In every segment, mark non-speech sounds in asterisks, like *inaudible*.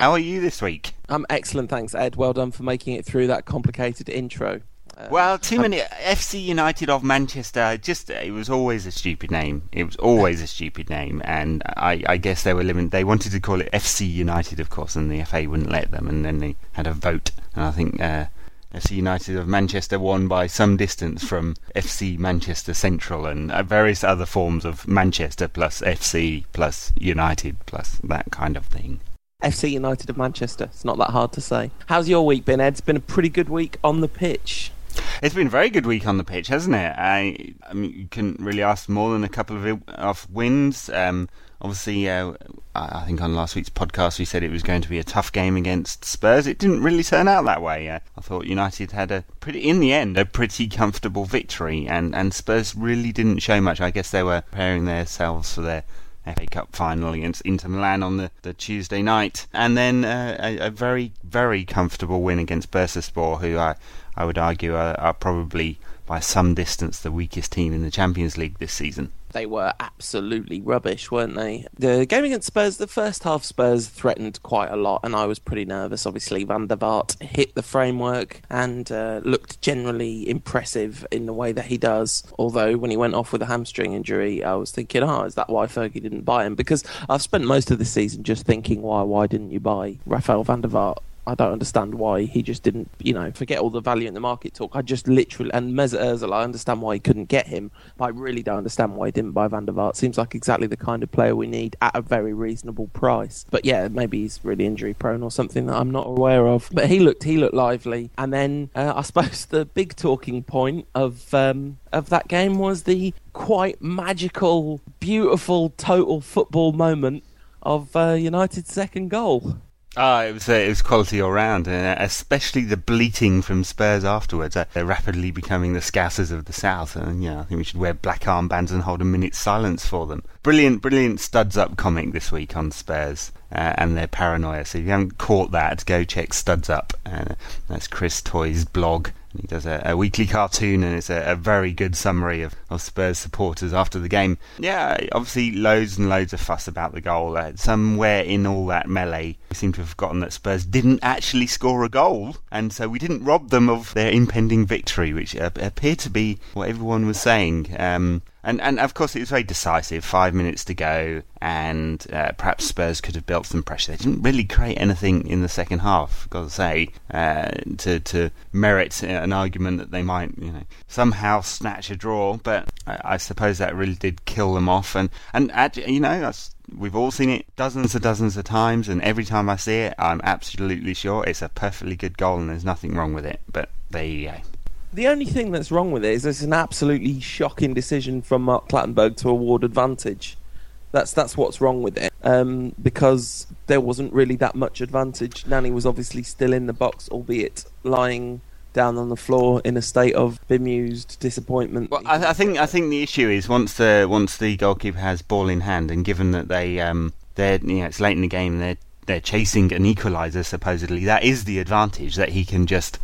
How are you this week? I'm excellent, thanks, Ed. Well done for making it through that complicated intro. Uh, well, too many FC United of Manchester. Just it was always a stupid name. It was always a stupid name, and I, I guess they were living. They wanted to call it FC United, of course, and the FA wouldn't let them. And then they had a vote, and I think uh, FC United of Manchester won by some distance from FC Manchester Central and uh, various other forms of Manchester plus FC plus United plus that kind of thing. FC United of Manchester. It's not that hard to say. How's your week been, Ed? It's been a pretty good week on the pitch. It's been a very good week on the pitch, hasn't it? I, I mean, you couldn't really ask more than a couple of, wins. Um, obviously, uh, I think on last week's podcast we said it was going to be a tough game against Spurs. It didn't really turn out that way. Uh, I thought United had a pretty, in the end, a pretty comfortable victory, and, and Spurs really didn't show much. I guess they were preparing themselves for their FA Cup final against Inter Milan on the, the Tuesday night, and then uh, a, a, very very comfortable win against Bursaspor, who I I would argue are, are probably by some distance the weakest team in the Champions League this season they were absolutely rubbish, weren't they? The game against Spurs, the first half, Spurs threatened quite a lot, and I was pretty nervous. Obviously, Van der Vaart hit the framework and uh, looked generally impressive in the way that he does. Although, when he went off with a hamstring injury, I was thinking, oh, is that why Fergie didn't buy him? Because I've spent most of the season just thinking, why, why didn't you buy Rafael van der Vaart? I don't understand why he just didn't, you know, forget all the value in the market talk. I just literally, and Mesut Ozil, I understand why he couldn't get him, but I really don't understand why he didn't buy Van der Vaart. Seems like exactly the kind of player we need at a very reasonable price. But yeah, maybe he's really injury prone or something that I'm not aware of. But he looked, he looked lively. And then uh, I suppose the big talking point of um, of that game was the quite magical, beautiful, total football moment of uh, United's second goal. Ah, it was uh, it was quality all round, uh, especially the bleating from Spurs afterwards. Uh, they're rapidly becoming the Scousers of the South, and yeah, I think we should wear black armbands and hold a minute's silence for them. Brilliant, brilliant studs up comic this week on Spurs uh, and their paranoia. So if you haven't caught that, go check Studs Up. Uh, that's Chris Toy's blog. He does a, a weekly cartoon, and it's a, a, very good summary of, of Spurs supporters after the game. Yeah, obviously loads and loads of fuss about the goal. Uh, somewhere in all that melee, we seem to have forgotten that Spurs didn't actually score a goal, and so we didn't rob them of their impending victory, which uh, appeared to be what everyone was saying. Um, and and of course it was very decisive. Five minutes to go, and uh, perhaps Spurs could have built some pressure. They didn't really create anything in the second half. Got to say, uh, to to merit an argument that they might you know somehow snatch a draw, but I, I suppose that really did kill them off. And and you know. We've all seen it dozens and dozens of times, and every time I see it, I'm absolutely sure it's a perfectly good goal and there's nothing wrong with it. But there you go. The only thing that's wrong with it is it's an absolutely shocking decision from Mark Clattenburg to award advantage. That's that's what's wrong with it. Um, because there wasn't really that much advantage. Nani was obviously still in the box, albeit lying down on the floor in a state of bemused disappointment. Well, I, I think I think the issue is once the once the goalkeeper has ball in hand, and given that they um, they're you know it's late in the game, they're they're chasing an equaliser supposedly. That is the advantage that he can just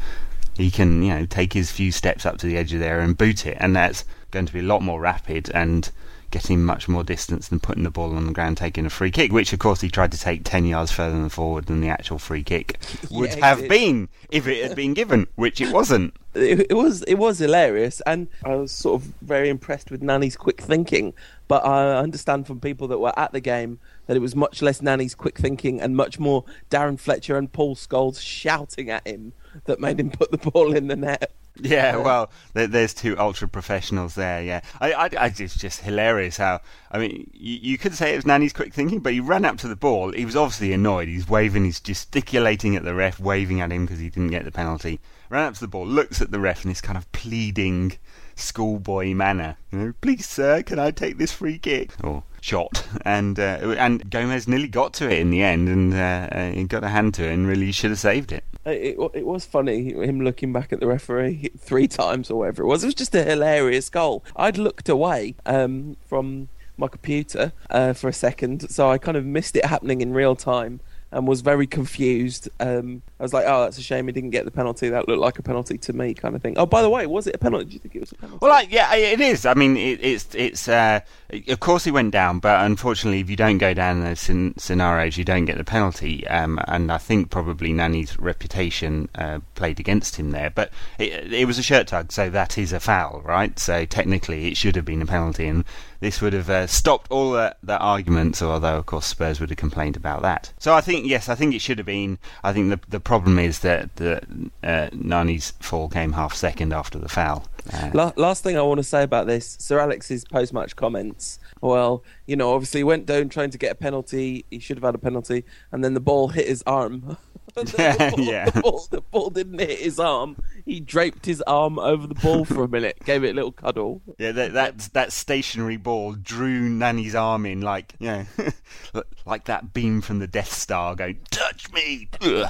he can you know take his few steps up to the edge of there and boot it, and that's going to be a lot more rapid and getting much more distance than putting the ball on the ground taking a free kick, which of course he tried to take 10 yards further forward than the actual free kick *laughs* would yeah, have it, been if it had been given, which it wasn't. It, it, was it was hilarious, and I was sort of very impressed with Nani's quick thinking. But I understand from people that were at the game that it was much less Nani's quick thinking and much more Darren Fletcher and Paul Scholes shouting at him that made him put the ball in the net. Yeah, well, there's two ultra professionals there. Yeah, I, I, I, it's just hilarious how. I mean, you, you, could say it was Nani's quick thinking, but he ran up to the ball. He was obviously annoyed. He's waving, he's gesticulating at the ref, waving at him because he didn't get the penalty. Ran up to the ball, looks at the ref, and he's kind of pleading schoolboy manner. You know, please, sir, can I take this free kick? Or shot, and uh, and Gomes nearly got to it in the end, and uh, uh, he got a hand to it, and really should have saved it. It, it was funny him looking back at the referee three times or whatever it was. It was just a hilarious goal. I'd looked away um, from my computer uh, for a second, so I kind of missed it happening in real time and was very confused um, was like, oh, that's a shame he didn't get the penalty. That looked like a penalty to me, kind of thing. Oh, by the way, was it a penalty? Do you think it was a penalty? Well, like, yeah, it is. I mean, it, it's it's. Uh, of course, he went down, but unfortunately, if you don't go down in those scenarios, you don't get the penalty. Um, and I think probably Nani's reputation uh, played against him there. But it, it was a shirt tug, so that is a foul, right? So technically, it should have been a penalty, and this would have uh, stopped all the, the arguments. Although, of course, Spurs would have complained about that. So I think yes, I think it should have been. I think the the problem is that the uh, Nani's fall came half second after the foul. Uh, last thing I want to say about this, Sir Alex's post-match comments. Well, you know, obviously he went down trying to get a penalty. He should have had a penalty, and then the ball hit his arm. *laughs* the, *laughs* ball, yeah. The ball, the ball, didn't hit his arm. He draped his arm over the ball for a minute, gave it a little cuddle. Yeah, that that, that stationary ball drew Nani's arm in like yeah, *laughs* like that beam from the Death Star going, touch me. *laughs*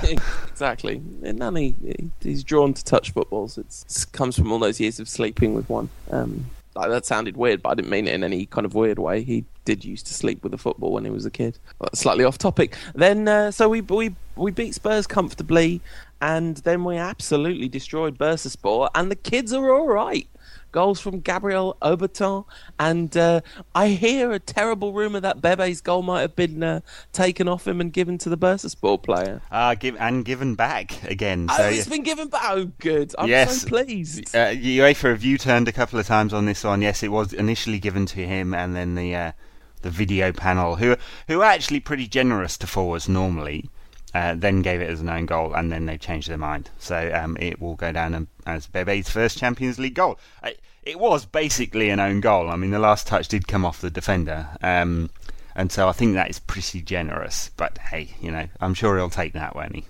exactly. And Nani, he's drawn to touch footballs. It's, it comes from all those years of sleeping with one. Um, like, that sounded weird, but I didn't mean it in any kind of weird way. He did used to sleep with a football when he was a kid. slightly off topic. Then, uh, so we we we beat Spurs comfortably, and then we absolutely destroyed Bursaspor, and the kids are all right goals from Gabriel Obertan, and uh, I hear a terrible rumor that Bebe's goal might have been uh, taken off him and given to the Bursaspor player. Uh, give, and given back again. So, oh, it's been given back. Oh, good. I'm yes. so pleased. Uh, UEFA have U-turned a couple of times on this one. Yes, it was initially given to him, and then the uh, the video panel, who who are actually pretty generous to forwards normally. Uh, then gave it as an own goal, and then they changed their mind. So um, it will go down as Bebe's first Champions League goal. It was basically an own goal. I mean, the last touch did come off the defender, um, and so I think that is pretty generous. But hey, you know, I'm sure he'll take that, won't he?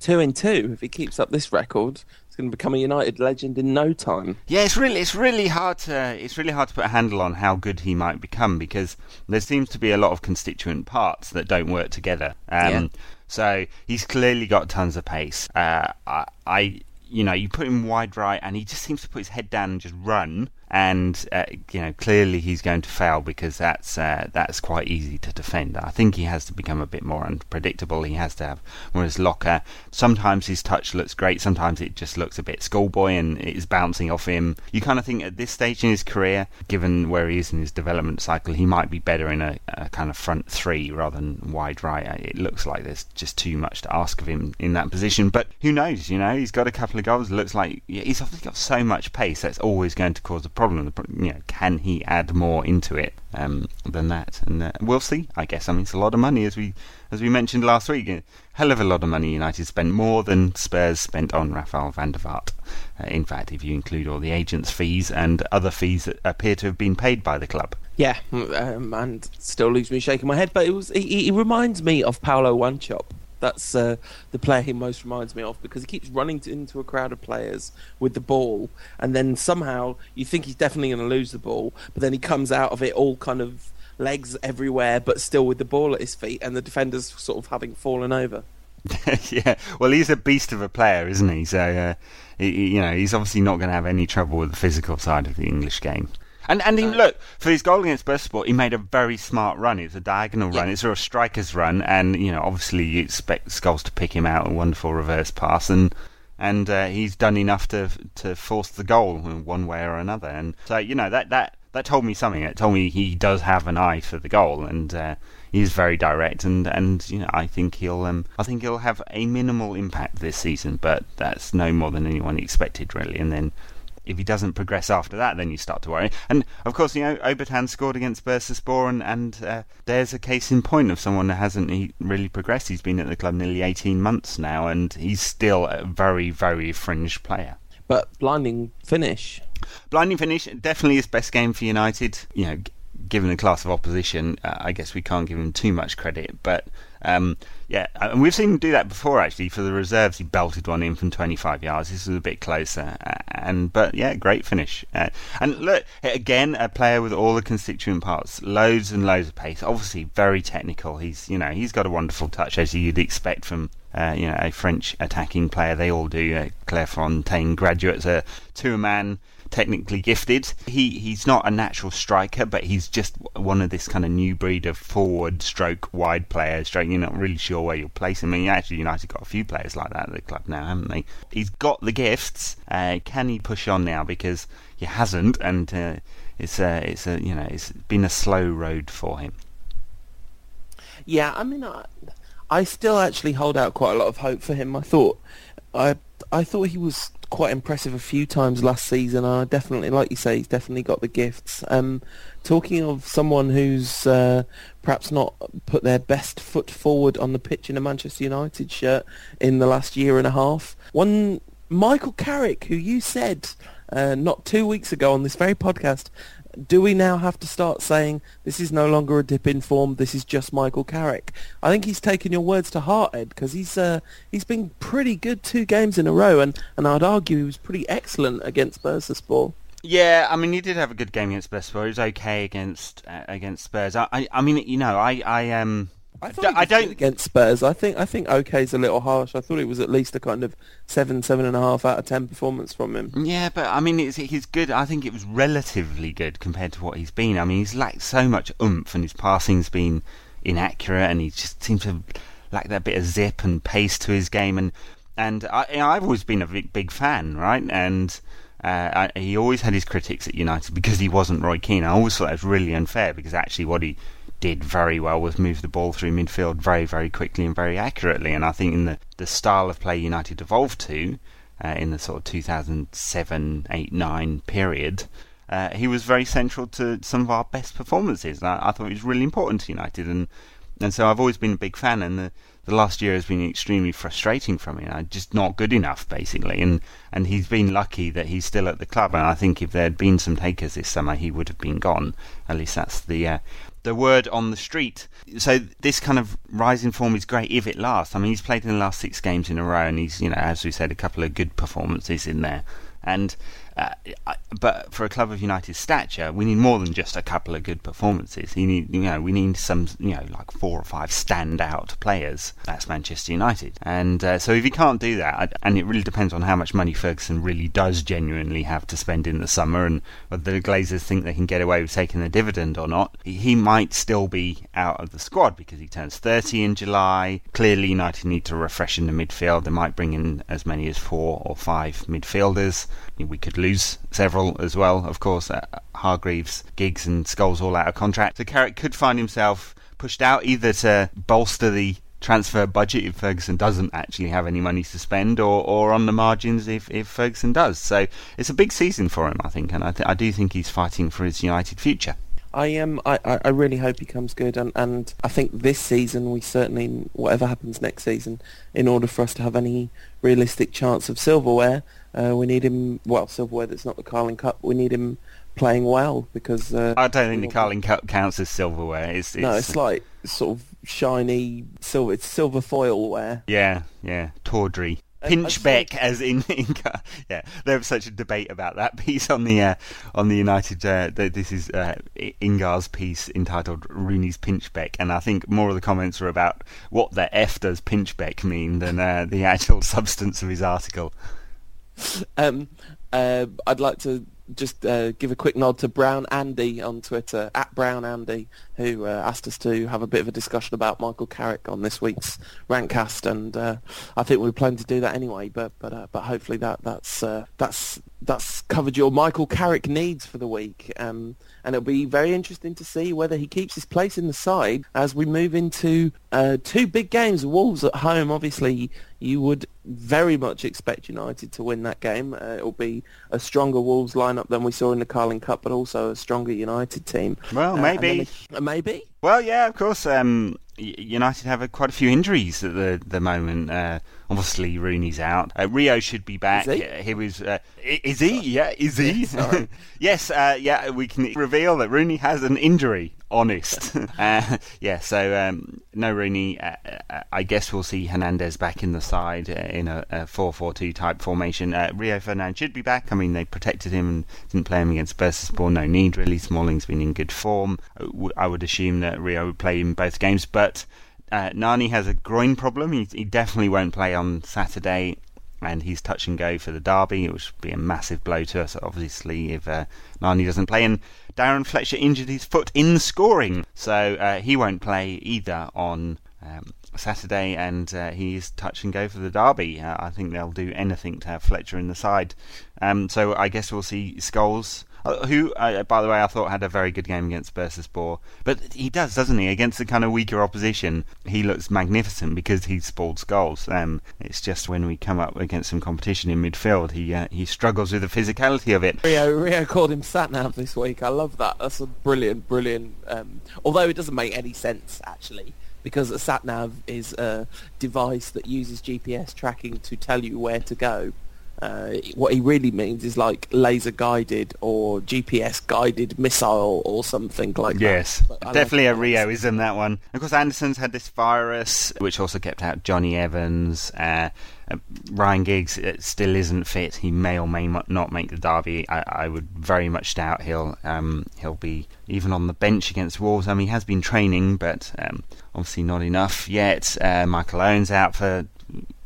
Two in two. If he keeps up this record, he's going to become a United legend in no time. Yeah, it's really, it's really hard to, it's really hard to put a handle on how good he might become because there seems to be a lot of constituent parts that don't work together. Um, yeah. So he's clearly got tons of pace. Uh, I, I, you know, you put him wide right, and he just seems to put his head down and just run and uh, you know clearly he's going to fail because that's uh, that's quite easy to defend. I think he has to become a bit more unpredictable. He has to have more his locker. Sometimes his touch looks great. Sometimes it just looks a bit schoolboy and it's bouncing off him. You kind of think at this stage in his career, given where he is in his development cycle, he might be better in a, a kind of front three rather than wide right. It looks like there's just too much to ask of him in that position. But who knows? You know, he's got a couple of goals. Looks like he's obviously got so much pace that's always going to cause a problem. You know, can he add more into it um, than that? And uh, we'll see. I guess. I mean, it's a lot of money, as we as we mentioned last week. A hell of a lot of money. United spent more than Spurs spent on Rafael van der Vaart. Uh, in fact, if you include all the agents' fees and other fees that appear to have been paid by the club. Yeah, um, and still leaves me shaking my head. But it was he, he reminds me of Paulo Wanchope that's uh, the player he most reminds me of because he keeps running to, into a crowd of players with the ball, and then somehow you think he's definitely going to lose the ball, but then he comes out of it all kind of legs everywhere, but still with the ball at his feet, and the defenders sort of having fallen over. *laughs* yeah, well, he's a beast of a player, isn't he? So, uh, he, you know, he's obviously not going to have any trouble with the physical side of the English game. And and he, look for his goal against Bursaspor, he made a very smart run. It was a diagonal yeah. run. It's a striker's run, and you know obviously you expect Scholes to pick him out a wonderful reverse pass, and and uh, he's done enough to to force the goal in one way or another. And so you know that that that told me something. It told me he does have an eye for the goal, and uh, he's very direct. And, and you know, I think he'll um, I think he'll have a minimal impact this season, but that's no more than anyone expected, really. And then if he doesn't progress after that, then you start to worry. And of course, you know, Obertan scored against Bursaspor, and, and uh, there's a case in point of someone that hasn't he really progressed. He's been at the club nearly 18 months now, and he's still a very, very fringe player. But blinding finish. Blinding finish, definitely his best game for United. You know, given the class of opposition, uh, I guess we can't give him too much credit, but um, yeah, and we've seen him do that before actually. For the reserves, he belted one in from 25 yards. This was a bit closer, uh, and but yeah, great finish. Uh, and look again, a player with all the constituent parts, loads and loads of pace. Obviously, very technical. He's you know he's got a wonderful touch as you'd expect from uh, you know, a French attacking player. They all do. Uh, Clairefontaine graduates, a two-man technically gifted. He he's not a natural striker, but he's just one of this kind of new breed of forward stroke wide players. Stroke, you're not really sure where you'll place him. I mean, actually, United got a few players like that at the club now, haven't they? He's got the gifts. Uh, can he push on now? Because he hasn't, and uh, it's a it's a you know it's been a slow road for him. Yeah, I mean, I, I still actually hold out quite a lot of hope for him. I thought, I I thought he was quite impressive a few times last season. I definitely, like you say, he's definitely got the gifts. Um, talking of someone who's uh, perhaps not put their best foot forward on the pitch in a Manchester United shirt in the last year and a half, one Michael Carrick, who you said uh, not two weeks ago on this very podcast do we now have to start saying this is no longer a dip in form? This is just Michael Carrick. I think he's taken your words to heart, Ed, because he's uh, he's been pretty good two games in a row, and, and I'd argue he was pretty excellent against Bursaspor. Yeah, I mean, he did have a good game against Bursaspor. He was okay against uh, against Spurs. I, I, I mean, you know, I I um I, thought I don't against Spurs. I think I think is a little harsh. I thought it was at least a kind of seven, seven and a half out of ten performance from him. Yeah, but I mean, it's, he's good. I think it was relatively good compared to what he's been. I mean, he's lacked so much oomph, and his passing's been inaccurate, and he just seems to lack that bit of zip and pace to his game. And and I, I've always been a big, big fan, right? And uh, I, he always had his critics at United because he wasn't Roy Keane. I always thought that was really unfair because actually what he did very well was move the ball through midfield very, very quickly and very accurately. And I think in the, the style of play United evolved to uh, in the sort of 2007, 8, 9 period, uh, he was very central to some of our best performances. I, I thought he was really important to United. And, and so I've always been a big fan. And the, the last year has been extremely frustrating for me. I'm just not good enough, basically. And and he's been lucky that he's still at the club. And I think if there had been some takers this summer, he would have been gone. At least that's the uh, the word on the street. So this kind of rising form is great if it lasts. I mean, he's played in the last six games in a row, and he's, you know, as we said, a couple of good performances in there. And uh, but for a club of United's stature, we need more than just a couple of good performances. You need, you know, we need some, you know, like four or five standout players. That's Manchester United, and uh, so if he can't do that, and it really depends on how much money Ferguson really does genuinely have to spend in the summer, and whether the Glazers think they can get away with taking the dividend or not, he might still be out of the squad because he turns 30 in July. Clearly, United need to refresh in the midfield. They might bring in as many as four or five midfielders. We could lose several as well, of course. Uh, Hargreaves, Giggs, and Scholes all out of contract. So Carrick could find himself pushed out either to bolster the transfer budget if Ferguson doesn't actually have any money to spend, or, or on the margins if, if Ferguson does. So it's a big season for him, I think, and I, th- I do think he's fighting for his United future. I am. I, I really hope he comes good, and, and I think this season we certainly, whatever happens next season, in order for us to have any realistic chance of silverware, uh, we need him. Well, silverware that's not the Carling Cup. We need him playing well because uh, I don't think the Carling Cup counts as silverware. It's, it's, no, it's like sort of shiny silver. It's silver foilware. Yeah, yeah, tawdry. Pinchbeck, as in, *laughs* in yeah, there was such a debate about that piece on the uh, on the United. Uh, this is uh, Ingar's piece entitled "Rooney's Pinchbeck," and I think more of the comments were about what the f does Pinchbeck mean than uh, the *laughs* actual substance of his article. *laughs* Um, uh, I'd like to just uh, give a quick nod to Brown Andy on Twitter, at Brown Andy, who uh, asked us to have a bit of a discussion about Michael Carrick on this week's Rantcast, and uh, I think we are planning to do that anyway. But but uh, but hopefully that that's uh, that's that's covered your Michael Carrick needs for the week. Um, and it'll be very interesting to see whether he keeps his place in the side as we move into uh, two big games. Wolves at home, obviously, you would very much expect United to win that game. Uh, it'll be a stronger Wolves lineup than we saw in the Carling Cup, but also a stronger United team. Well, uh, maybe. Uh, maybe. Well, yeah, of course. Um, United have a, quite a few injuries at the the moment. Uh, obviously, Rooney's out. Uh, Rio should be back. Is he? He was. Uh, is he? Yeah, is he? *laughs* yes. Uh, yeah, we can reveal that Rooney has an injury. Honest. *laughs* Uh, yeah. So um, no Rooney. I guess we'll see Hernandez back in the side in a, a 4-4-2 type formation. Rio Ferdinand should be back. I mean, they protected him and didn't play him against Bursaspor. No need really. Smalling's been in good form. I would assume that Rio would play in both games, but uh, Nani has a groin problem. He, he, definitely won't play on Saturday. And he's touch and go for the derby, which would be a massive blow to us, obviously, if uh, Nani doesn't play. And Darren Fletcher injured his foot in scoring, so uh, he won't play either on um, Saturday, and uh, he's touch and go for the derby. Uh, I think they'll do anything to have Fletcher in the side. Um, so I guess we'll see uh, who, uh, by the way, I thought had a very good game against Bursaspor. But he does, doesn't he? Against the kind of weaker opposition, he looks magnificent because he spoils goals. Um, it's just when we come up against some competition in midfield, he uh, he struggles with the physicality of it. Rio, Rio called him Satnav this week. I love that. That's a brilliant, brilliant. Um, although it doesn't make any sense actually because a sat nav is a device that uses GPS tracking to tell you where to go. Uh, what he really means is like laser guided or GPS guided missile or something like yes, that. Yes, definitely like a Rioism that one. Of course, Anderson's had this virus, which also kept out Jonny Evans. Uh, uh, Ryan Giggs still isn't fit. He may or may not make the derby. I, I would very much doubt he'll um, he'll be even on the bench against Wolves. I mean, he has been training, but um, obviously not enough yet. Uh, Michael Owen's out for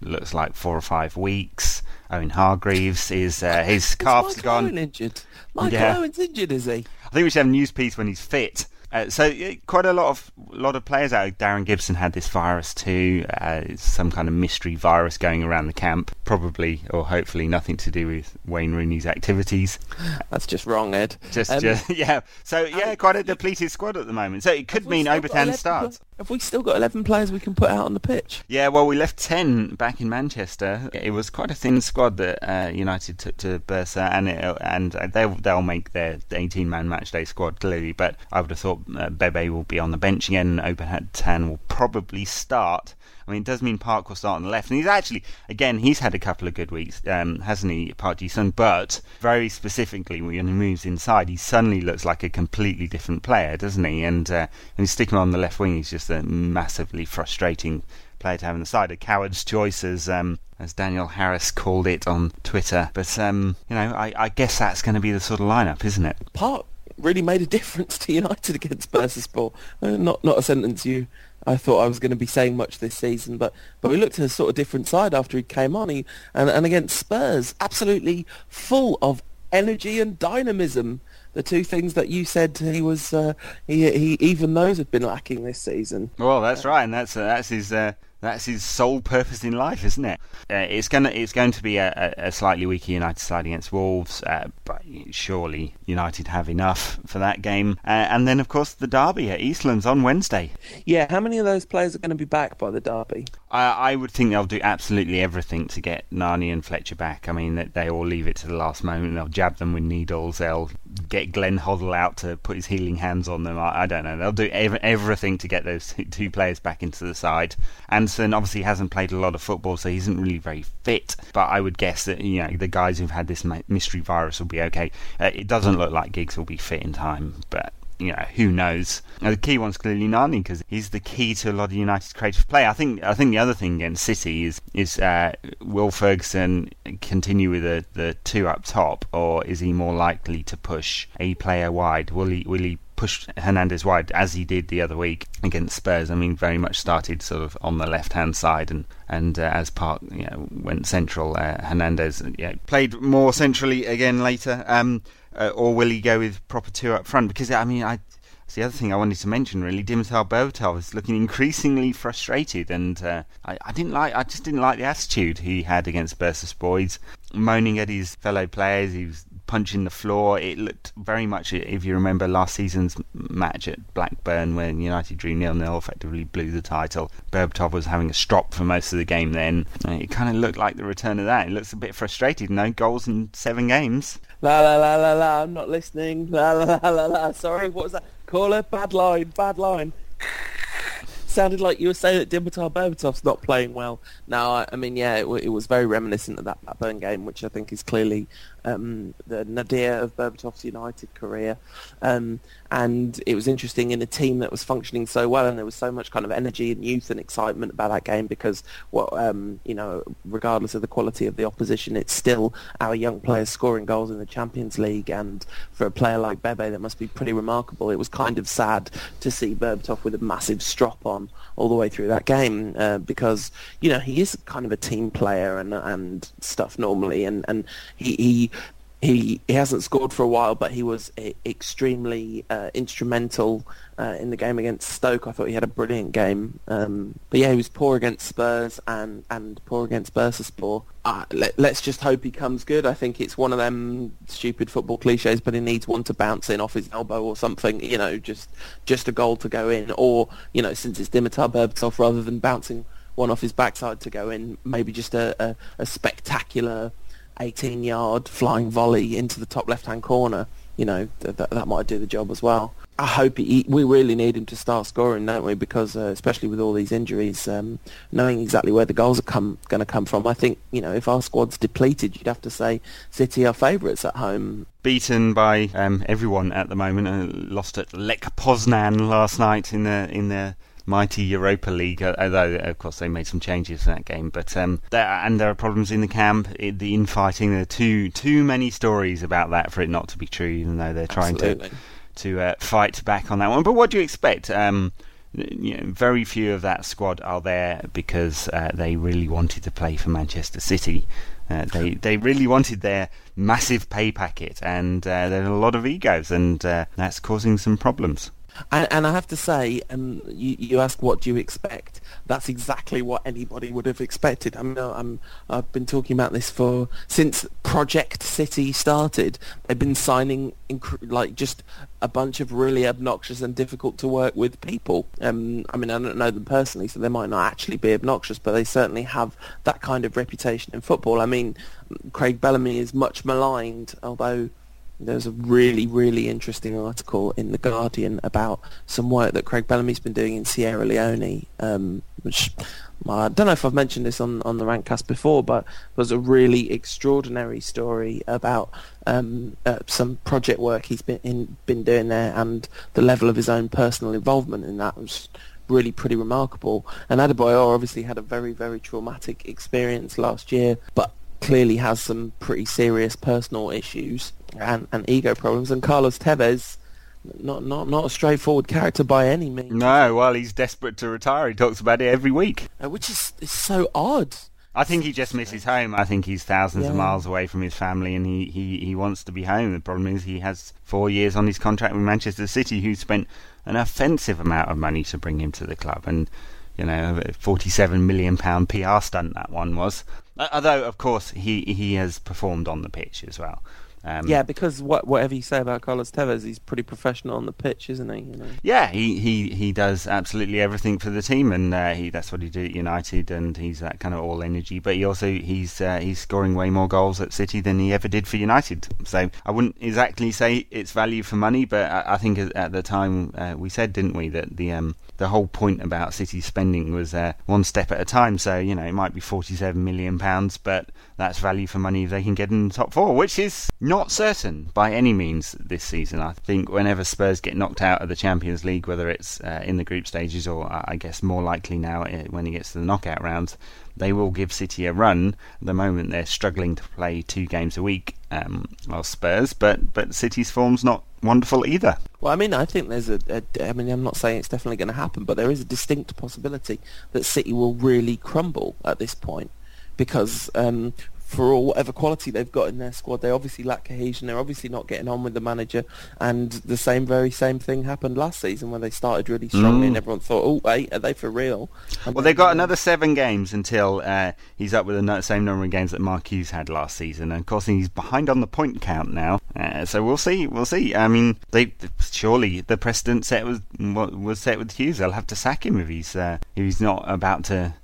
looks like four or five weeks. Owen Hargreaves is uh, his calf's gone. Owen injured. Michael yeah. Owen's injured, is he? I think we should have a news piece when he's fit. Uh, so quite a lot of lot of players out. Darren Gibson had this virus too. Uh, some kind of mystery virus going around the camp. Probably or hopefully nothing to do with Wayne Rooney's activities. *laughs* That's just wrong, Ed. Just, um, just *laughs* yeah. So yeah, quite a depleted squad at the moment. So it could mean Obertan starts. Have we still got 11 players we can put out on the pitch? Yeah, well, we left 10 back in Manchester. It was quite a thin squad that uh, United took to Bursa, and it, and they'll, they'll make their 18 man matchday squad clearly. But I would have thought uh, Bebe will be on the bench again. Obertan will probably start. I mean, it does mean Park will start on the left, and he's actually, again, he's had a couple of good weeks, um, hasn't he, Park Ji-sung? But very specifically, when he moves inside, he suddenly looks like a completely different player, doesn't he? And uh, when you stick him on the left wing, he's just a massively frustrating player to have on the side. A coward's choice, as um, as Daniel Harris called it on Twitter. But um, you know, I, I guess that's going to be the sort of lineup, isn't it? Park really made a *laughs* difference to United against Bursaspor. Uh, not not a sentence you I thought I was going to be saying much this season, but but we looked at a sort of different side after he came on. He, and and against Spurs, absolutely full of energy and dynamism. The two things that you said he was, uh, he he even those have been lacking this season. Well, that's right, and that's uh, that's his uh, that's his sole purpose in life, isn't it? Uh, it's gonna it's going to be a, a, slightly weaker United side against Wolves, uh, but surely United have enough for that game. Uh, and then, of course, the derby at Eastlands on Wednesday. Yeah, how many of those players are going to be back by the derby? I, I would think they'll do absolutely everything to get Nani and Fletcher back. I mean, they, they all leave it to the last moment. They'll jab them with needles. They'll get Glenn Hoddle out to put his healing hands on them. I, I don't know. They'll do ev- everything to get those two players back into the side. Anderson obviously hasn't played a lot of football, so he isn't really very fit. But I would guess that you know the guys who've had this mystery virus will be okay. Uh, it doesn't look like Giggs will be fit in time, but you know, who knows? Now, the key one's clearly Nani because he's the key to a lot of United's creative play. I think I think the other thing against City is is uh, will Ferguson continue with the, the two up top, or is he more likely to push a player wide? Will he will he push Hernandez wide as he did the other week against Spurs? I mean, very much started sort of on the left hand side, and and uh, as Park you know, went central, uh, Hernandez played more centrally again later. Um, uh, or will he go with proper two up front? Because I mean, I it's the other thing I wanted to mention. Really, Dimitar Berbatov is looking increasingly frustrated, and uh, I, I, didn't like. I just didn't like the attitude he had against Bursaspor. He's moaning at his fellow players. He was punching the floor. It looked very much, if you remember last season's match at Blackburn when United drew nil nil, effectively blew the title. Berbatov was having a strop for most of the game. Then it kind of looked like the return of that. It looks a bit frustrated. No goals in seven games. La la la la la. I'm not listening. La la la la la. Sorry, what was that? Caller, bad line, bad line. Sounded like you were saying that Dimitar Berbatov's not playing well. Now, I, I mean, yeah, it, it, was very reminiscent of that Blackburn game, which I think is clearly um, the nadir of Berbatov's United career. Um, and it was interesting in a team that was functioning so well and there was so much kind of energy and youth and excitement about that game because well, um, you know regardless of the quality of the opposition it's still our young players scoring goals in the Champions League. And for a player like Bebe that must be pretty remarkable. It was kind of sad to see Berbatov with a massive strop on all the way through that game uh, because you know he is kind of a team player and and stuff normally. And and he, he he he hasn't scored for a while, but he was extremely uh, instrumental uh, in the game against Stoke. I thought he had a brilliant game. Um, but yeah, he was poor against Spurs and, and poor against Bursaspor. Uh, let, us just hope he comes good. I think it's one of them stupid football cliches, but he needs one to bounce in off his elbow or something. You know, just just a goal to go in, or you know, since it's Dimitar Berbatov, rather than bouncing one off his backside to go in, maybe just a, a, a spectacular 18 yard flying volley into the top left hand corner, you know, th- th- that might do the job as well. I hope he, we really need him to start scoring, don't we? Because uh, especially with all these injuries, um, knowing exactly where the goals are come going to come from, I think you know if our squad's depleted, you'd have to say City are favourites at home. Beaten by um, everyone at the moment, uh, lost at Lech Poznan last night in the in the mighty Europa League, uh, although of course they made some changes in that game. But um, there, and there are problems in the camp, the infighting. There are too too many stories about that for it not to be true, even though they're trying Absolutely. to to uh, fight back on that one. But what do you expect? Um, you know, very few of that squad are there because uh, they really wanted to play for Manchester City. Uh, they they really wanted their massive pay packet, and uh, there are a lot of egos, and uh, that's causing some problems. And, and I have to say, um, you, you ask what do you expect? That's exactly what anybody would have expected. I mean, I'm, I've been talking about this for since Project City started. They've been signing inc- like just a bunch of really obnoxious and difficult to work with people. Um, I mean, I don't know them personally, so they might not actually be obnoxious, but they certainly have that kind of reputation in football. I mean, Craig Bellamy is much maligned, although there's a really, really interesting article in The Guardian about some work that Craig Bellamy's been doing in Sierra Leone, um, which I don't know if I've mentioned this on, on the Rantcast before, but was a really extraordinary story about um, uh, some project work he's been in, been doing there and the level of his own personal involvement in that was really pretty remarkable. And Adebayor obviously had a very, very traumatic experience last year, but clearly has some pretty serious personal issues and, and ego problems. And Carlos Tevez, not not not a straightforward character by any means. No, well, he's desperate to retire. He talks about it every week, uh, which is, is so odd. I think he just misses home. I think he's thousands yeah. of miles away from his family, and he, he, he wants to be home. The problem is he has four years on his contract with Manchester City, who spent an offensive amount of money to bring him to the club, and you know, a forty-seven million pound PR stunt that one was. Although, of course, he he has performed on the pitch as well. Um, yeah, because what, whatever you say about Carlos Tevez, he's pretty professional on the pitch, isn't he? You know? Yeah, he, he, he does absolutely everything for the team, and uh, he that's what he did at United, and he's that kind of all energy. But he also he's uh, he's scoring way more goals at City than he ever did for United. So I wouldn't exactly say it's value for money, but I, I think at the time uh, we said, didn't we, that the um, the whole point about City spending was uh, one step at a time. So you know it might be 47 million pounds, but that's value for money if they can get in the top four, which is not certain by any means this season. I think whenever Spurs get knocked out of the Champions League, whether it's uh, in the group stages or uh, I guess more likely now uh, when it gets to the knockout rounds, they will give City a run. At the moment, they're struggling to play two games a week, um, Spurs, but but City's form's not wonderful either. Well, I mean, I think there's a, a. I mean, I'm not saying it's definitely going to happen, but there is a distinct possibility that City will really crumble at this point because um, for all whatever quality they've got in their squad, they obviously lack cohesion. They're obviously not getting on with the manager, and the same very same thing happened last season when they started really strongly, mm. and everyone thought, "Oh, wait, are they for real?" And well, they've got another seven games until uh, he's up with the same number of games that Mark Hughes had last season, and of course he's behind on the point count now. Uh, so we'll see, we'll see. I mean, they surely the precedent set was was set with Hughes. They'll have to sack him if he's uh, if he's not about to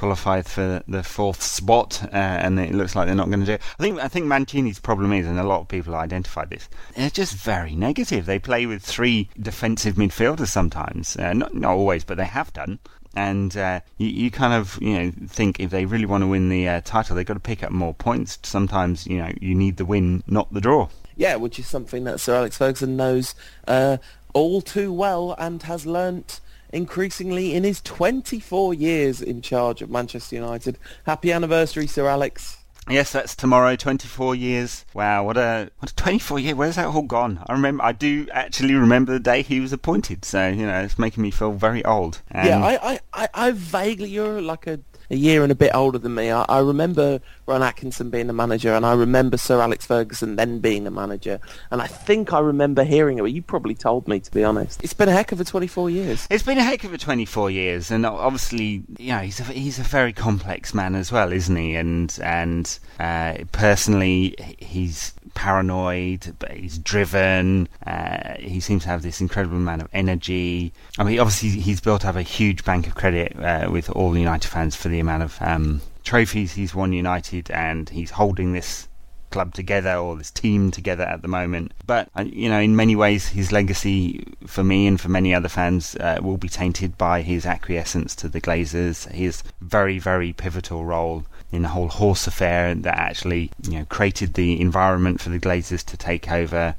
qualified for the fourth spot, uh, and it looks like they're not going to do it. I think I think Mancini's problem is, and a lot of people identified this, they're just very negative. They play with three defensive midfielders sometimes, uh, not not always, but they have done. and uh, you, you kind of you know think if they really want to win the uh, title, they've got to pick up more points. Sometimes you know you need the win, not the draw. Yeah, which is something that Sir Alex Ferguson knows uh, all too well and has learnt increasingly in his 24 years in charge of Manchester United. Happy anniversary, Sir Alex. Yes, that's tomorrow. Twenty-four years. Wow, what a what a twenty-four year. Where's that all gone? I remember. I do actually remember the day he was appointed. So you know, it's making me feel very old. And yeah, I, I, I, I vaguely. You're like a a year and a bit older than me. I, I remember Ron Atkinson being the manager, and I remember Sir Alex Ferguson then being the manager. And I think I remember hearing it. You probably told me, to be honest. It's been a heck of a 24 years. It's been a heck of a 24 years, and obviously, you know, he's a, he's a very complex man as well, isn't he? And and uh, personally, he's paranoid, but he's driven. Uh, he seems to have this incredible amount of energy. I mean, obviously, he's built up a huge bank of credit uh, with all United fans for the amount of um, trophies he's won United, and he's holding this club together or this team together at the moment. But uh, you know, in many ways, his legacy for me and for many other fans uh, will be tainted by his acquiescence to the Glazers. His very, very pivotal role in the whole horse affair that actually you know created the environment for the Glazers to take over.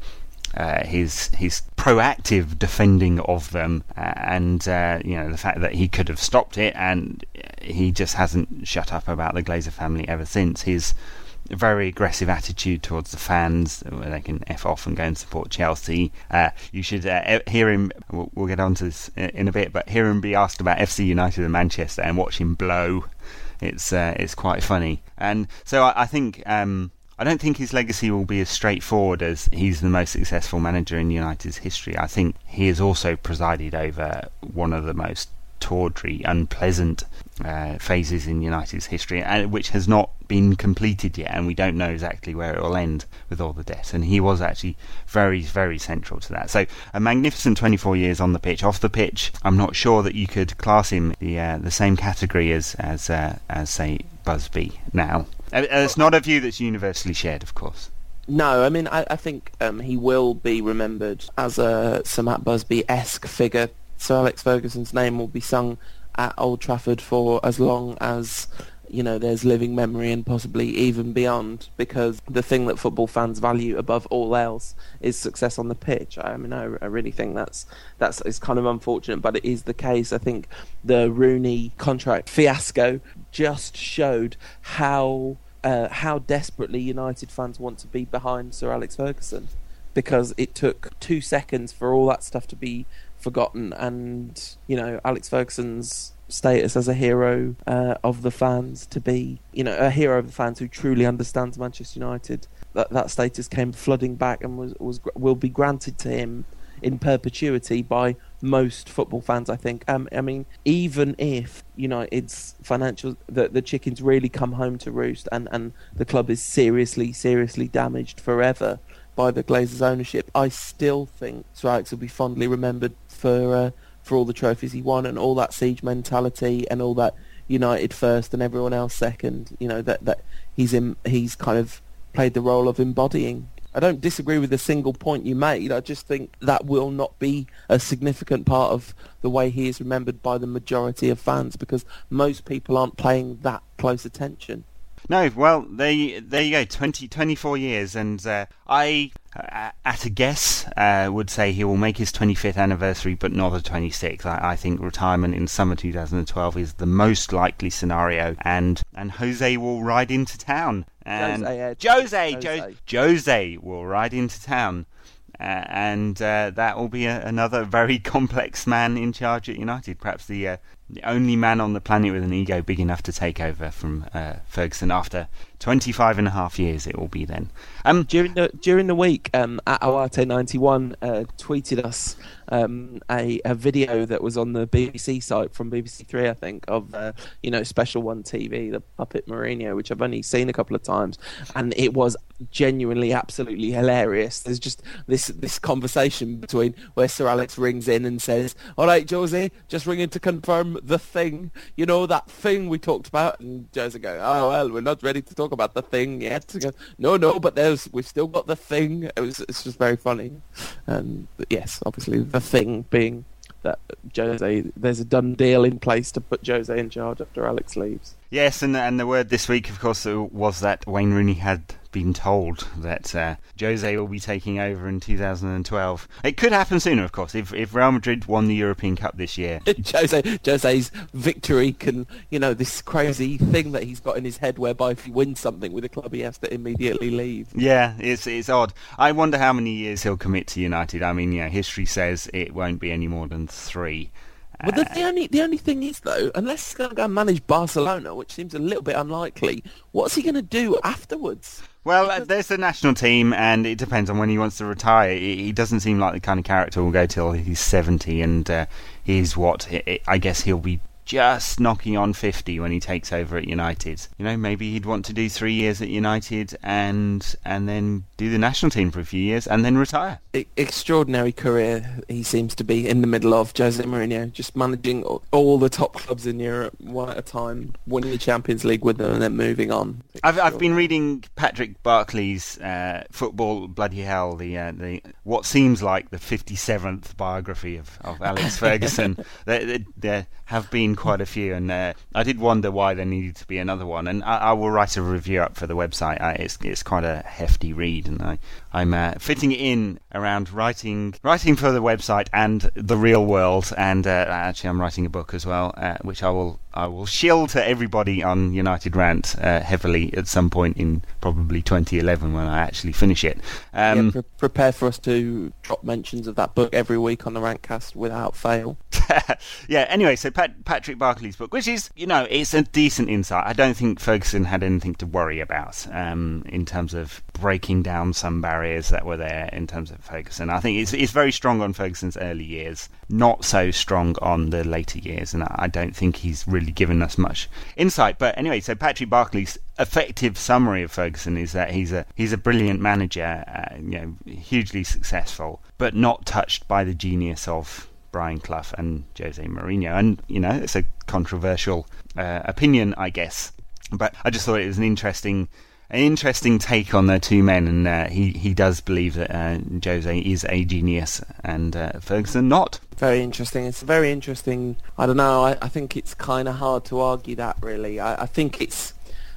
Uh, his his proactive defending of them, uh, and uh, you know the fact that he could have stopped it, and he just hasn't shut up about the Glazer family ever since. His very aggressive attitude towards the fans, where they can f off and go and support Chelsea. Uh, you should uh, hear him. We'll, we'll, get on to this in a bit, but hear him be asked about FC United and Manchester and watch him blow it's uh, it's quite funny, and so I, I think um, I don't think his legacy will be as straightforward as he's the most successful manager in United's history. I think he has also presided over one of the most tawdry, unpleasant uh, phases in United's history, and which has not been completed yet, and we don't know exactly where it will end with all the debt. And he was actually very, very central to that. So a magnificent 24 years on the pitch. Off the pitch, I'm not sure that you could class him the uh, the same category as as uh, as say Busby now. Uh, it's not a view that's universally shared, of course. No, I mean, I, I think um, he will be remembered as a Sir Busby-esque figure Sir Alex Ferguson's name will be sung at Old Trafford for as long as you know there's living memory and possibly even beyond because the thing that football fans value above all else is success on the pitch. I mean i, I really think that's that's it's kind of unfortunate but it is the case. I think the rooney contract fiasco just showed how uh, how desperately united fans want to be behind sir alex ferguson because it took two seconds for all that stuff to be forgotten, and you know Alex Ferguson's status as a hero uh, of the fans to be, you know, a hero of the fans who truly understands Manchester United. That that status came flooding back and was was will be granted to him in perpetuity by most football fans. I think. Um, I mean, even if United's financial the the chickens really come home to roost and and the club is seriously seriously damaged forever by the Glazers' ownership, I still think Alex will be fondly remembered for uh, for all the trophies he won and all that siege mentality and all that United first and everyone else second. You know that that he's in he's kind of played the role of embodying. I don't disagree with a single point you made. I just think that will not be a significant part of the way he is remembered by the majority of fans because most people aren't paying that close attention. No, well, there, there you go. 20, 24 years, and uh, I, at a guess, uh, would say he will make his 25th anniversary, but not the 26th. I, I, think retirement in summer 2012 is the most likely scenario, and and Jose will ride into town. And Jose, Jose, Jose, Jose will ride into town. Uh, and uh, that will be a, another very *laughs* complex man in charge at United. Perhaps the uh, the only man on the planet with an ego big enough to take over from uh, Ferguson after 25 and a half years it will be then. Um, during the during the week, um, at Awate91 uh, tweeted us um, a, a video that was on the BBC site from BBC Three, I think, of uh, you know Special One TV, the Puppet Mourinho, which I've only seen a couple of times, and it was genuinely absolutely hilarious. There's just this this conversation between where Sir Alex rings in and says, "All right, Josie, just ringing to confirm the thing, you know that thing we talked about," and Josie goes, "Oh well, we're not ready to talk." about the thing yet. no, no, but there's we've still got the thing. It was, it's just very funny, and yes, obviously the thing being that Jose, there's a done deal in place to put Jose in charge after Alex leaves. Yes, and and the word this week, of course, was that Wayne Rooney had been told that uh, Jose will be taking over in 2012. It could happen sooner, of course, if if Real Madrid won the European Cup this year. *laughs* Jose Jose's victory can, you know, this crazy thing that he's got in his head, whereby if he wins something with a club, he has to immediately leave. Yeah, it's it's odd. I wonder how many years he'll commit to United. I mean, yeah, history says it won't be any more than three. But the, the, only the only thing is though, unless he's going to go and manage Barcelona, which seems a little bit unlikely, what's he going to do afterwards? Well, uh, there's the national team, and it depends on when he wants to retire. He doesn't seem like the kind of character who'll go till he's 70, and uh, he's what I guess he'll be just knocking on 50 when he takes over at United. You know, maybe he'd want to do three years at United and and then do the national team for a few years and then retire. Extraordinary career he seems to be in the middle of, Jose Mourinho, just managing all the top clubs in Europe one at a time, winning the Champions League with them and then moving on. I've, I've been reading Patrick Barclay's uh, Football Bloody Hell, the, uh, the what seems like the 57th biography of, of Alex *laughs* Ferguson. Have been quite a few, and uh, I did wonder why there needed to be another one. And I, I will write a review up for the website. I, it's it's quite a hefty read, and I I'm uh, fitting it in around writing writing for the website and the real world. And uh, actually, I'm writing a book as well, uh, which I will I will shill to everybody on United Rant uh, heavily at some point in probably 2011 when I actually finish it. Um, yeah, pre- prepare for us to drop mentions of that book every week on the Rantcast without fail. *laughs* yeah. Anyway, so Pat, Patrick Barclay's book, which is you know it's a decent insight. I don't think Ferguson had anything to worry about um, in terms of breaking down some barriers that were there in terms of Ferguson. I think it's it's very strong on Ferguson's early years, not so strong on the later years, and I don't think he's really really given us much insight. But anyway, so Patrick Barclay's effective summary of Ferguson is that he's a he's a brilliant manager, uh, you know, hugely successful, but not touched by the genius of Brian Clough and Jose Mourinho. And you know, it's a controversial uh, opinion, I guess. But I just thought it was an interesting an interesting take on the two men, and uh, he he does believe that uh, Jose is a genius and uh, Ferguson not. Very interesting. It's very interesting. I don't know. I, I think it's kind of hard to argue that. Really, I, I think it's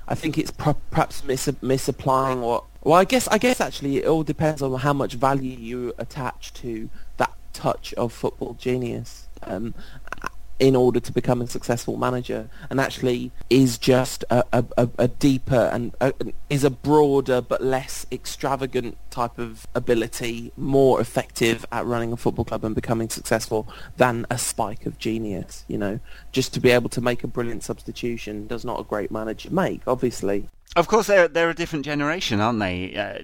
I think it's pro- perhaps mis- misapplying what. Well, I guess I guess actually it all depends on how much value you attach to that touch of football genius. Um, in order to become a successful manager and actually is just a, a, a deeper and a, is a broader but less extravagant type of ability more effective at running a football club and becoming successful than a spike of genius you know just to be able to make a brilliant substitution does not a great manager make obviously of course, they're they're a different generation, aren't they? Uh,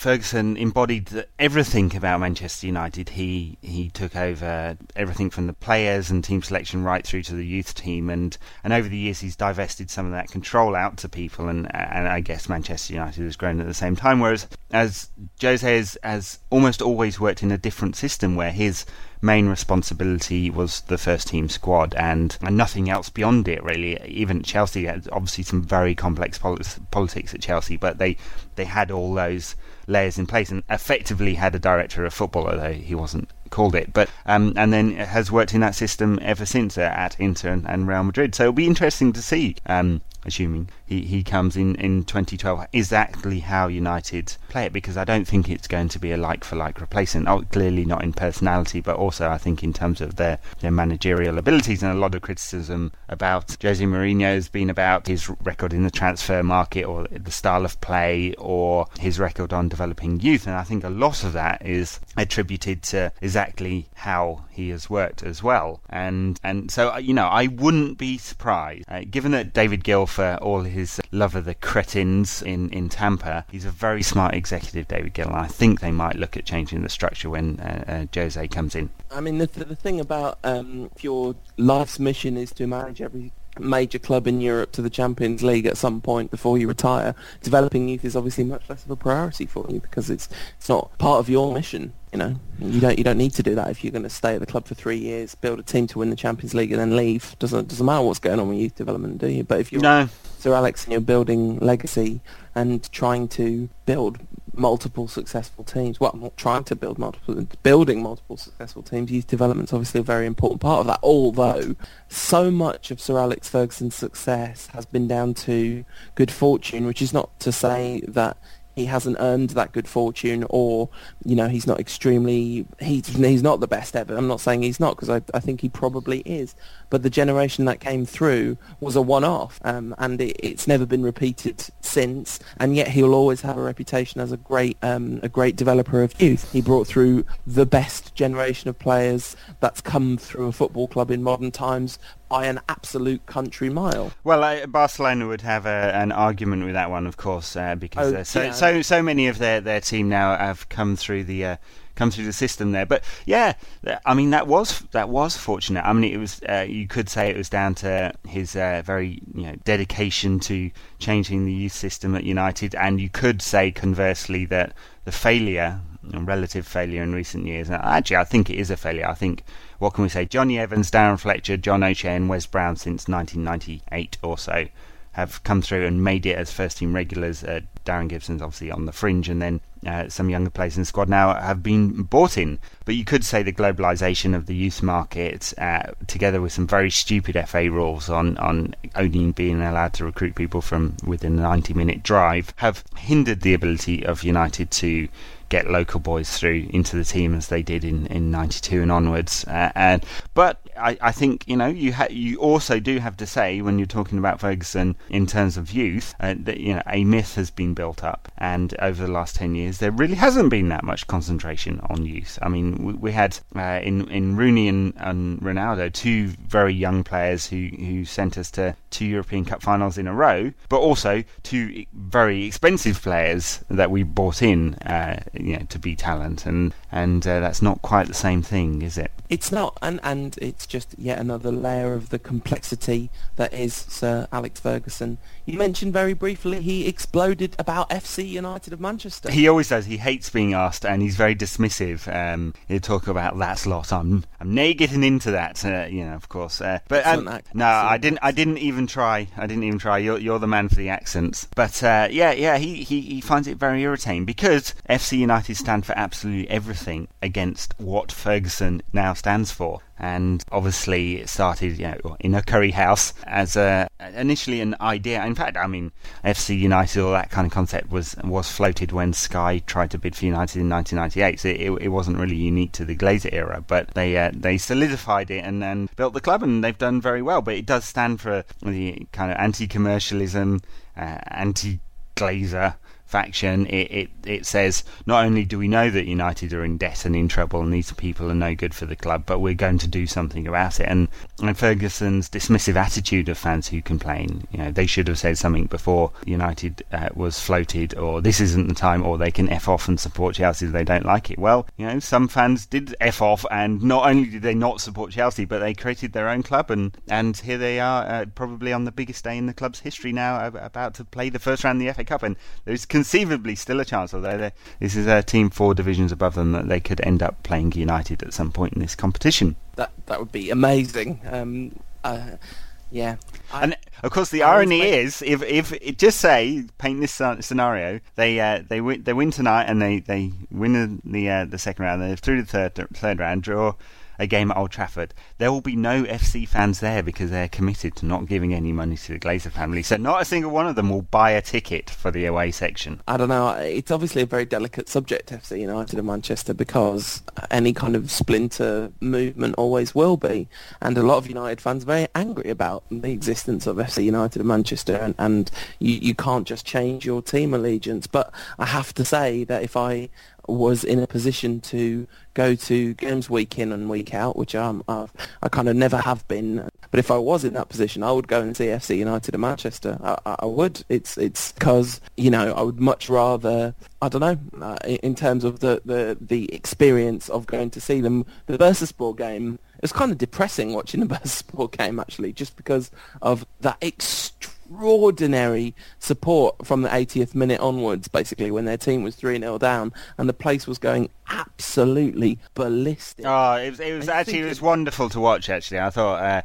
Ferguson embodied everything about Manchester United. He he took over everything from the players and team selection right through to the youth team, and, and over the years he's divested some of that control out to people, and and I guess Manchester United has grown at the same time. Whereas as Jose has, has almost always worked in a different system where his main responsibility was the first team squad and, and nothing else beyond it really. Even Chelsea had obviously some very complex politics at Chelsea, but they they had all those layers in place and effectively had a director of football, although he wasn't called it. But um, and then has worked in that system ever since uh, at Inter and, and, Real Madrid. So it'll be interesting to see um, assuming he, he comes in in 2012, exactly how United play it because I don't think it's going to be a like for like replacement. Oh, clearly not in personality, but also I think in terms of their, their managerial abilities. And a lot of criticism about Jose Mourinho has been about his record in the transfer market or the style of play or his record on developing youth. And I think a lot of that is attributed to exactly how he has worked as well. And and so you know I wouldn't be surprised, uh, given that David Gill for all his love of the cretins in, in Tampa. He's a very smart executive, David Gill, and I think they might look at changing the structure when uh, uh, Jose comes in. I mean, the, the thing about um, if your life's mission is to manage every major club in Europe to the Champions League at some point before you retire, developing youth is obviously much less of a priority for you because it's it's not part of your mission. You know, you don't you don't need to do that if you're going to stay at the club for three years, build a team to win the Champions League, and then leave. Doesn't doesn't matter what's going on with youth development, do you? But if you're no. Sir Alex and you're building legacy and trying to build multiple successful teams. Well, not trying to build multiple, building multiple successful teams. Youth development's obviously a very important part of that. Although so much of Sir Alex Ferguson's success has been down to good fortune, which is not to say that he hasn't earned that good fortune or you know he's not extremely he's he's not the best ever. I'm not saying he's not because I, I think he probably is. But the generation that came through was a one-off um, and it, it's never been repeated since. And yet he'll always have a reputation as a great um, a great developer of youth. He brought through the best generation of players that's come through a football club in modern times by an absolute country mile. Well, uh, Barcelona would have a, an argument with that one, of course, uh, because oh, so, yeah. so so many of their, their team now have come through the uh, come through the system there. But yeah, I mean that was that was fortunate. I mean it was uh, you could say it was down to his uh, very you know dedication to changing the youth system at United, and you could say conversely that the failure, relative failure in recent years. Actually, I think it is a failure. I think what can we say? Jonny Evans, Darren Fletcher, John O'Shea, and Wes Brown since 1998 or so have come through and made it as first team regulars. Uh, Darren Gibson's obviously on the fringe, and then uh, some younger players in the squad now have been bought in. But you could say the globalisation of the youth market, uh, together with some very stupid FA rules on, on only being allowed to recruit people from within a 90 minute drive, have hindered the ability of United to get local boys through into the team as they did in, in 92 and onwards. Uh, and But I, I think, you know, you ha- you also do have to say, when you're talking about Ferguson in terms of youth, uh, that, you know, a myth has been built up. And over the last 10 years, there really hasn't been that much concentration on youth. I mean, we, we had uh, in, in Rooney and, and Ronaldo, two very young players who, who sent us to two European Cup finals in a row, but also two very expensive players that we bought in, uh, you know, to be talent, and and uh, that's not quite the same thing, is it? It's not, and and it's just yet another layer of the complexity that is Sir Alex Ferguson. You mentioned very briefly he exploded about FC United of Manchester. He always does. He hates being asked, and he's very dismissive. Um, he'll talk about that lot. I'm I'm nay getting into that, uh, you know, of course. Uh, but um, no, I didn't. I didn't even try. I didn't even try. You're you're the man for the accents. But uh, yeah, yeah, he, he he finds it very irritating because FC United stand for absolutely everything against what Ferguson now stands for and obviously it started you know, in a curry house as a, initially an idea. In fact, I mean, FC United, all that kind of concept was was floated when Sky tried to bid for United in 1998. So it, it wasn't really unique to the Glazer era, but they uh, they solidified it and, and built the club, and they've done very well. But it does stand for the kind of anti-commercialism, uh, anti-Glazer faction, it, it, it says not only do we know that United are in debt and in trouble and these people are no good for the club, but we're going to do something about it. And, and Ferguson's dismissive attitude of fans who complain, you know, they should have said something before United uh, was floated, or this isn't the time, or they can f off and support Chelsea if they don't like it. Well, you know, some fans did f off, and not only did they not support Chelsea, but they created their own club, and and here they are, uh, probably on the biggest day in the club's history now, about to play the first round of the FA Cup, and there's conceivably still a chance, although this is a team four divisions above them, that they could end up playing United at some point in this competition. That that would be amazing. Um, uh, yeah. I, and of course, the I irony is, if if just say paint this scenario, they uh, they win they win tonight and they, they win the uh, the second round, they're through the third third round, draw a game at Old Trafford, there will be no FC fans there because they're committed to not giving any money to the Glazer family. So not a single one of them will buy a ticket for the away section. I don't know. It's obviously a very delicate subject, FC United and Manchester, because any kind of splinter movement always will be. And a lot of United fans are very angry about the existence of FC United and Manchester, and, and you, you can't just change your team allegiance. But I have to say that if I was in a position to go to games week in and week out, which I'm, I've, I kind of never have been. But if I was in that position, I would go and see FC United in Manchester. I, I would. It's it's because you know I would much rather I don't know uh, in terms of the, the the experience of going to see them. The Bursaspor game. It was kind of depressing *laughs* watching the Bursaspor game actually, just because of that extreme extraordinary support from the 80th minute onwards, basically, when their team was 3-0 down and the place was going absolutely ballistic. Oh, it was, it was actually, it was wonderful to watch, actually. I thought... Uh,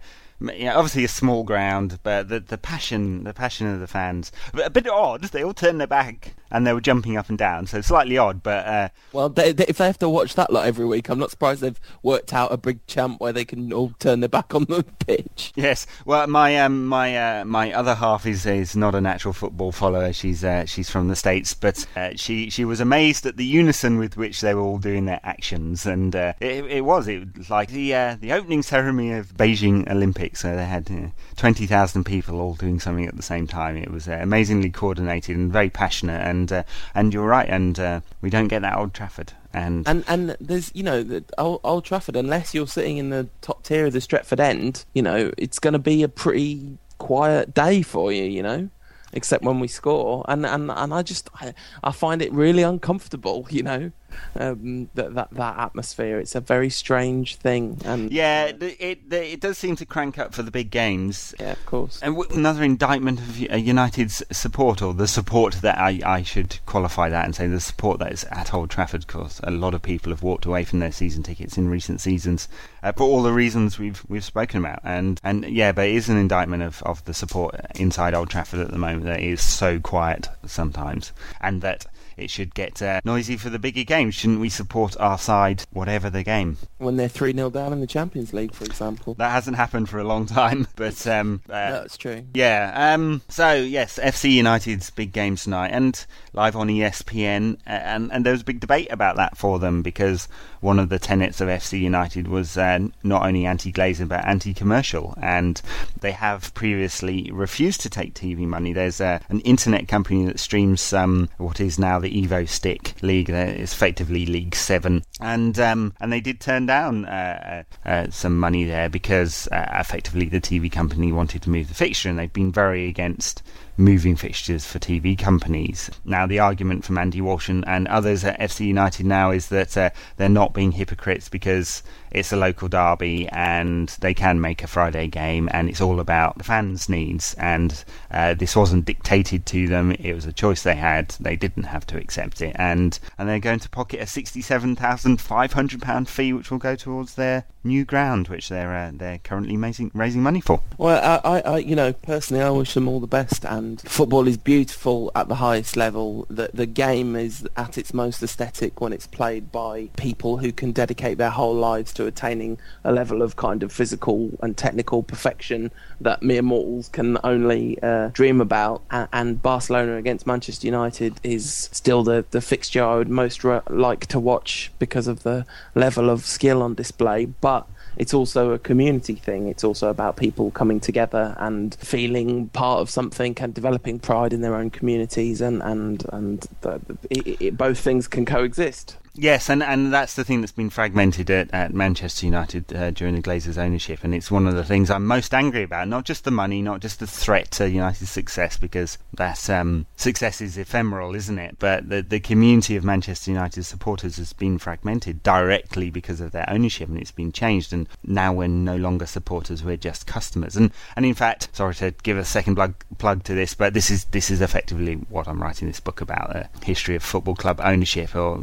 yeah, obviously a small ground, but the the passion, the passion of the fans, a bit odd. They all turned their back and they were jumping up and down, so slightly odd. But uh, well, they, they, if they have to watch that lot every week, I'm not surprised they've worked out a big champ where they can all turn their back on the *laughs* pitch. Yes, well, my um, my uh, my other half is is not a natural football follower. She's uh, she's from the states, but uh, she she was amazed at the unison with which they were all doing their actions, and uh, it, it was it was like the uh, the opening ceremony of Beijing Olympics. So they had twenty thousand people all doing something at the same time. It was amazingly coordinated and very passionate and and uh, and you're right, and uh, we don't get that Old Trafford. And, and and there's you know the Old, Old Trafford unless you're sitting in the top tier of the Stretford end you know it's going to be a pretty quiet day for you you know except when we score and and and I just I, I find it really uncomfortable you know um, that, that that atmosphere. It's a very strange thing. And yeah, it, it, it does seem to crank up for the big games. Yeah, of course. And another indictment of United's support, or the support that I, I should qualify that and say the support that is at Old Trafford. Because a lot of people have walked away from their season tickets in recent seasons uh, for all the reasons we've we've spoken about. And and yeah, but it is an indictment of, of the support inside Old Trafford at the moment that is so quiet sometimes, and that it should get uh, noisy for the bigger games. Shouldn't we support our side, whatever the game? When they're 3 0 down in the Champions League, for example. That hasn't happened for a long time, *laughs* but. Um, uh, That's true. Yeah. Um, so, yes, FC United's big game tonight, and live on ESPN, and, and there was a big debate about that for them because one of the tenets of FC United was uh, not only anti glazing but anti-commercial, and they have previously refused to take TV money. There's uh, an internet company that streams um, what is now the Evo-Stik League. It's effectively League Seven, and um, and they did turn down uh, uh, uh some money there because uh, effectively the TV company wanted to move the fixture, and they've been very against moving fixtures for TV companies. Now, the argument from Andy Walsh and, and others at FC United now is that uh, they're not being hypocrites because it's a local derby and they can make a Friday game and it's all about the fans' needs. And uh, this wasn't dictated to them; it was a choice they had. They didn't have to accept it, and and they're going to pocket a sixty-seven thousand five hundred pound fee, which will go towards their new ground, which they're uh, they're currently raising raising money for. Well, I, I, you know, personally, I wish them all the best. And football is beautiful at the highest level. The the game is at its most aesthetic when it's played by people who can dedicate their whole lives to attaining a level of kind of physical and technical perfection that mere mortals can only uh, dream about. And, and, Barcelona against Manchester United is still the, the fixture I would most re- like to watch because of the level of skill on display. But it's also a community thing. It's also about people coming together and feeling part of something and developing pride in their own communities, and and and the, it, it, both things can coexist. Yes, and, and that's the thing that's been fragmented at, at Manchester United uh, during the Glazers' ownership, and it's one of the things I'm most angry about. Not just the money, not just the threat to United's success, because that um, success is ephemeral, isn't it? But the the community of Manchester United supporters has been fragmented directly because of their ownership, and it's been changed. And now we're no longer supporters; we're just customers. And and in fact, sorry to give a second plug plug to this, but this is this is effectively what I'm writing this book about: the history of football club ownership, or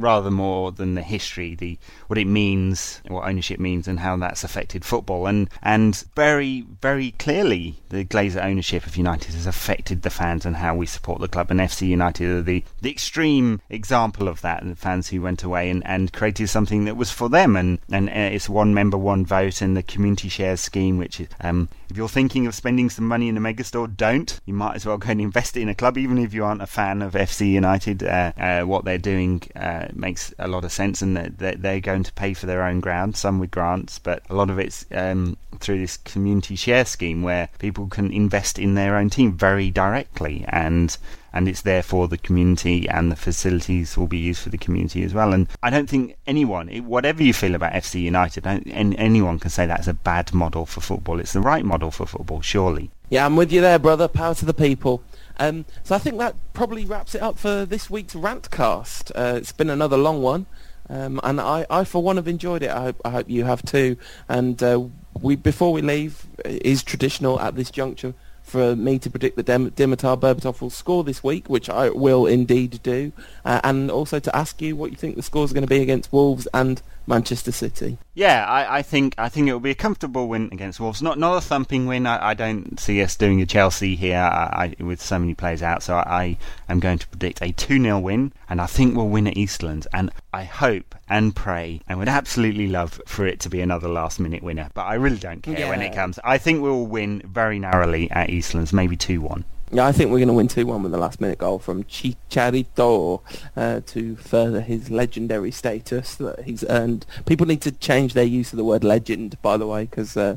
rather more than the history, the what it means, what ownership means, and how that's affected football. And and very very clearly, the Glazer ownership of United has affected the fans and how we support the club. And FC United are the the extreme example of that. The fans who went away and, and created something that was for them. And and uh, it's one member, one vote, and the community shares scheme, which is um, if you're thinking of spending some money in a megastore, don't. You might as well go and invest it in a club, even if you aren't a fan of FC United. Uh, uh, what they're doing uh, makes a lot of sense, and they're, they're going to pay for their own ground, some with grants, but a lot of it's um, through this community share scheme where people can invest in their own team very directly, and and it's there for the community and the facilities will be used for the community as well. And I don't think anyone, whatever you feel about FC United, anyone can say that's a bad model for football. It's the right model for football, surely. Yeah, I'm with you there, brother. Power to the people. Um, so I think that probably wraps it up for this week's Rantcast. Uh, it's been another long one. Um, and I, I, for one, have enjoyed it. I hope, I hope you have too. And uh, we, before we leave, is traditional at this juncture for me to predict that Dim- Dimitar Berbatov will score this week, which I will indeed do, uh, and also to ask you what you think the score is going to be against Wolves and Manchester City. Yeah, I, I, think I think it will be a comfortable win against Wolves. Not not a thumping win. I, I don't see us doing a Chelsea here uh, I, with so many players out. So I, am going to predict a 2 0 win, and I think we'll win at Eastlands. And I hope and pray and would absolutely love for it to be another last minute winner. But I really don't care yeah. when it comes. I think we'll win very narrowly at Eastlands, maybe 2 1. Yeah, I think we're going to win 2-1 with the last minute goal from Chicharito uh, to further his legendary status that he's earned. People need to change their use of the word legend, by the way, because uh,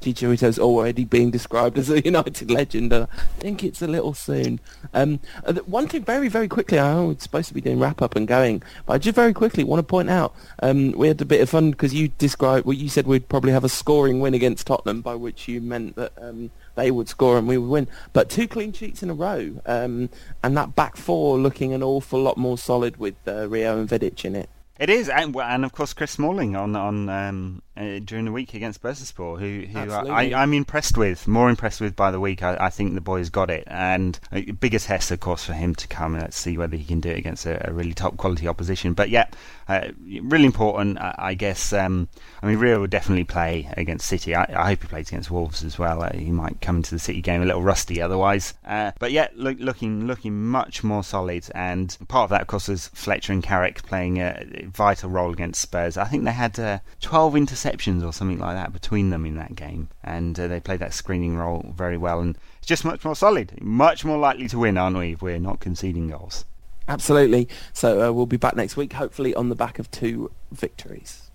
Chicharito's already being described as a *laughs* United legend, and I think it's a little soon. Um, uh, one thing, very, very quickly, I was supposed to be doing wrap-up and going, but I just very quickly want to point out, um, we had a bit of fun because you described, well, you said we'd probably have a scoring win against Tottenham, by which you meant that... Um, they would score and we would win. But two clean sheets in a row, um, and that back four looking an awful lot more solid with uh, Rio and Vidic in it. It is, and, and of course Chris Smalling on on um, uh, during the week against Bursaspor, who, who I, am impressed with, more impressed with by the week. I, I think the boy's got it, and uh, biggest test, of course, for him to come and let's see whether he can do it against a, a really top quality opposition. But yeah, uh, really important, I, I guess. Um, I mean, Rio will definitely play against City. I, I hope he plays against Wolves as well. Uh, he might come into the City game a little rusty otherwise. Uh, but yeah, look, looking looking much more solid, and part of that, of course, was Fletcher and Carrick playing a vital role against Spurs. I think they had uh, 12 interceptions interceptions or something like that between them in that game, and uh, they played that screening role very well. And it's just much more solid, much more likely to win, aren't we? If we're not conceding goals. Absolutely. So uh, we'll be back next week, hopefully on the back of two victories.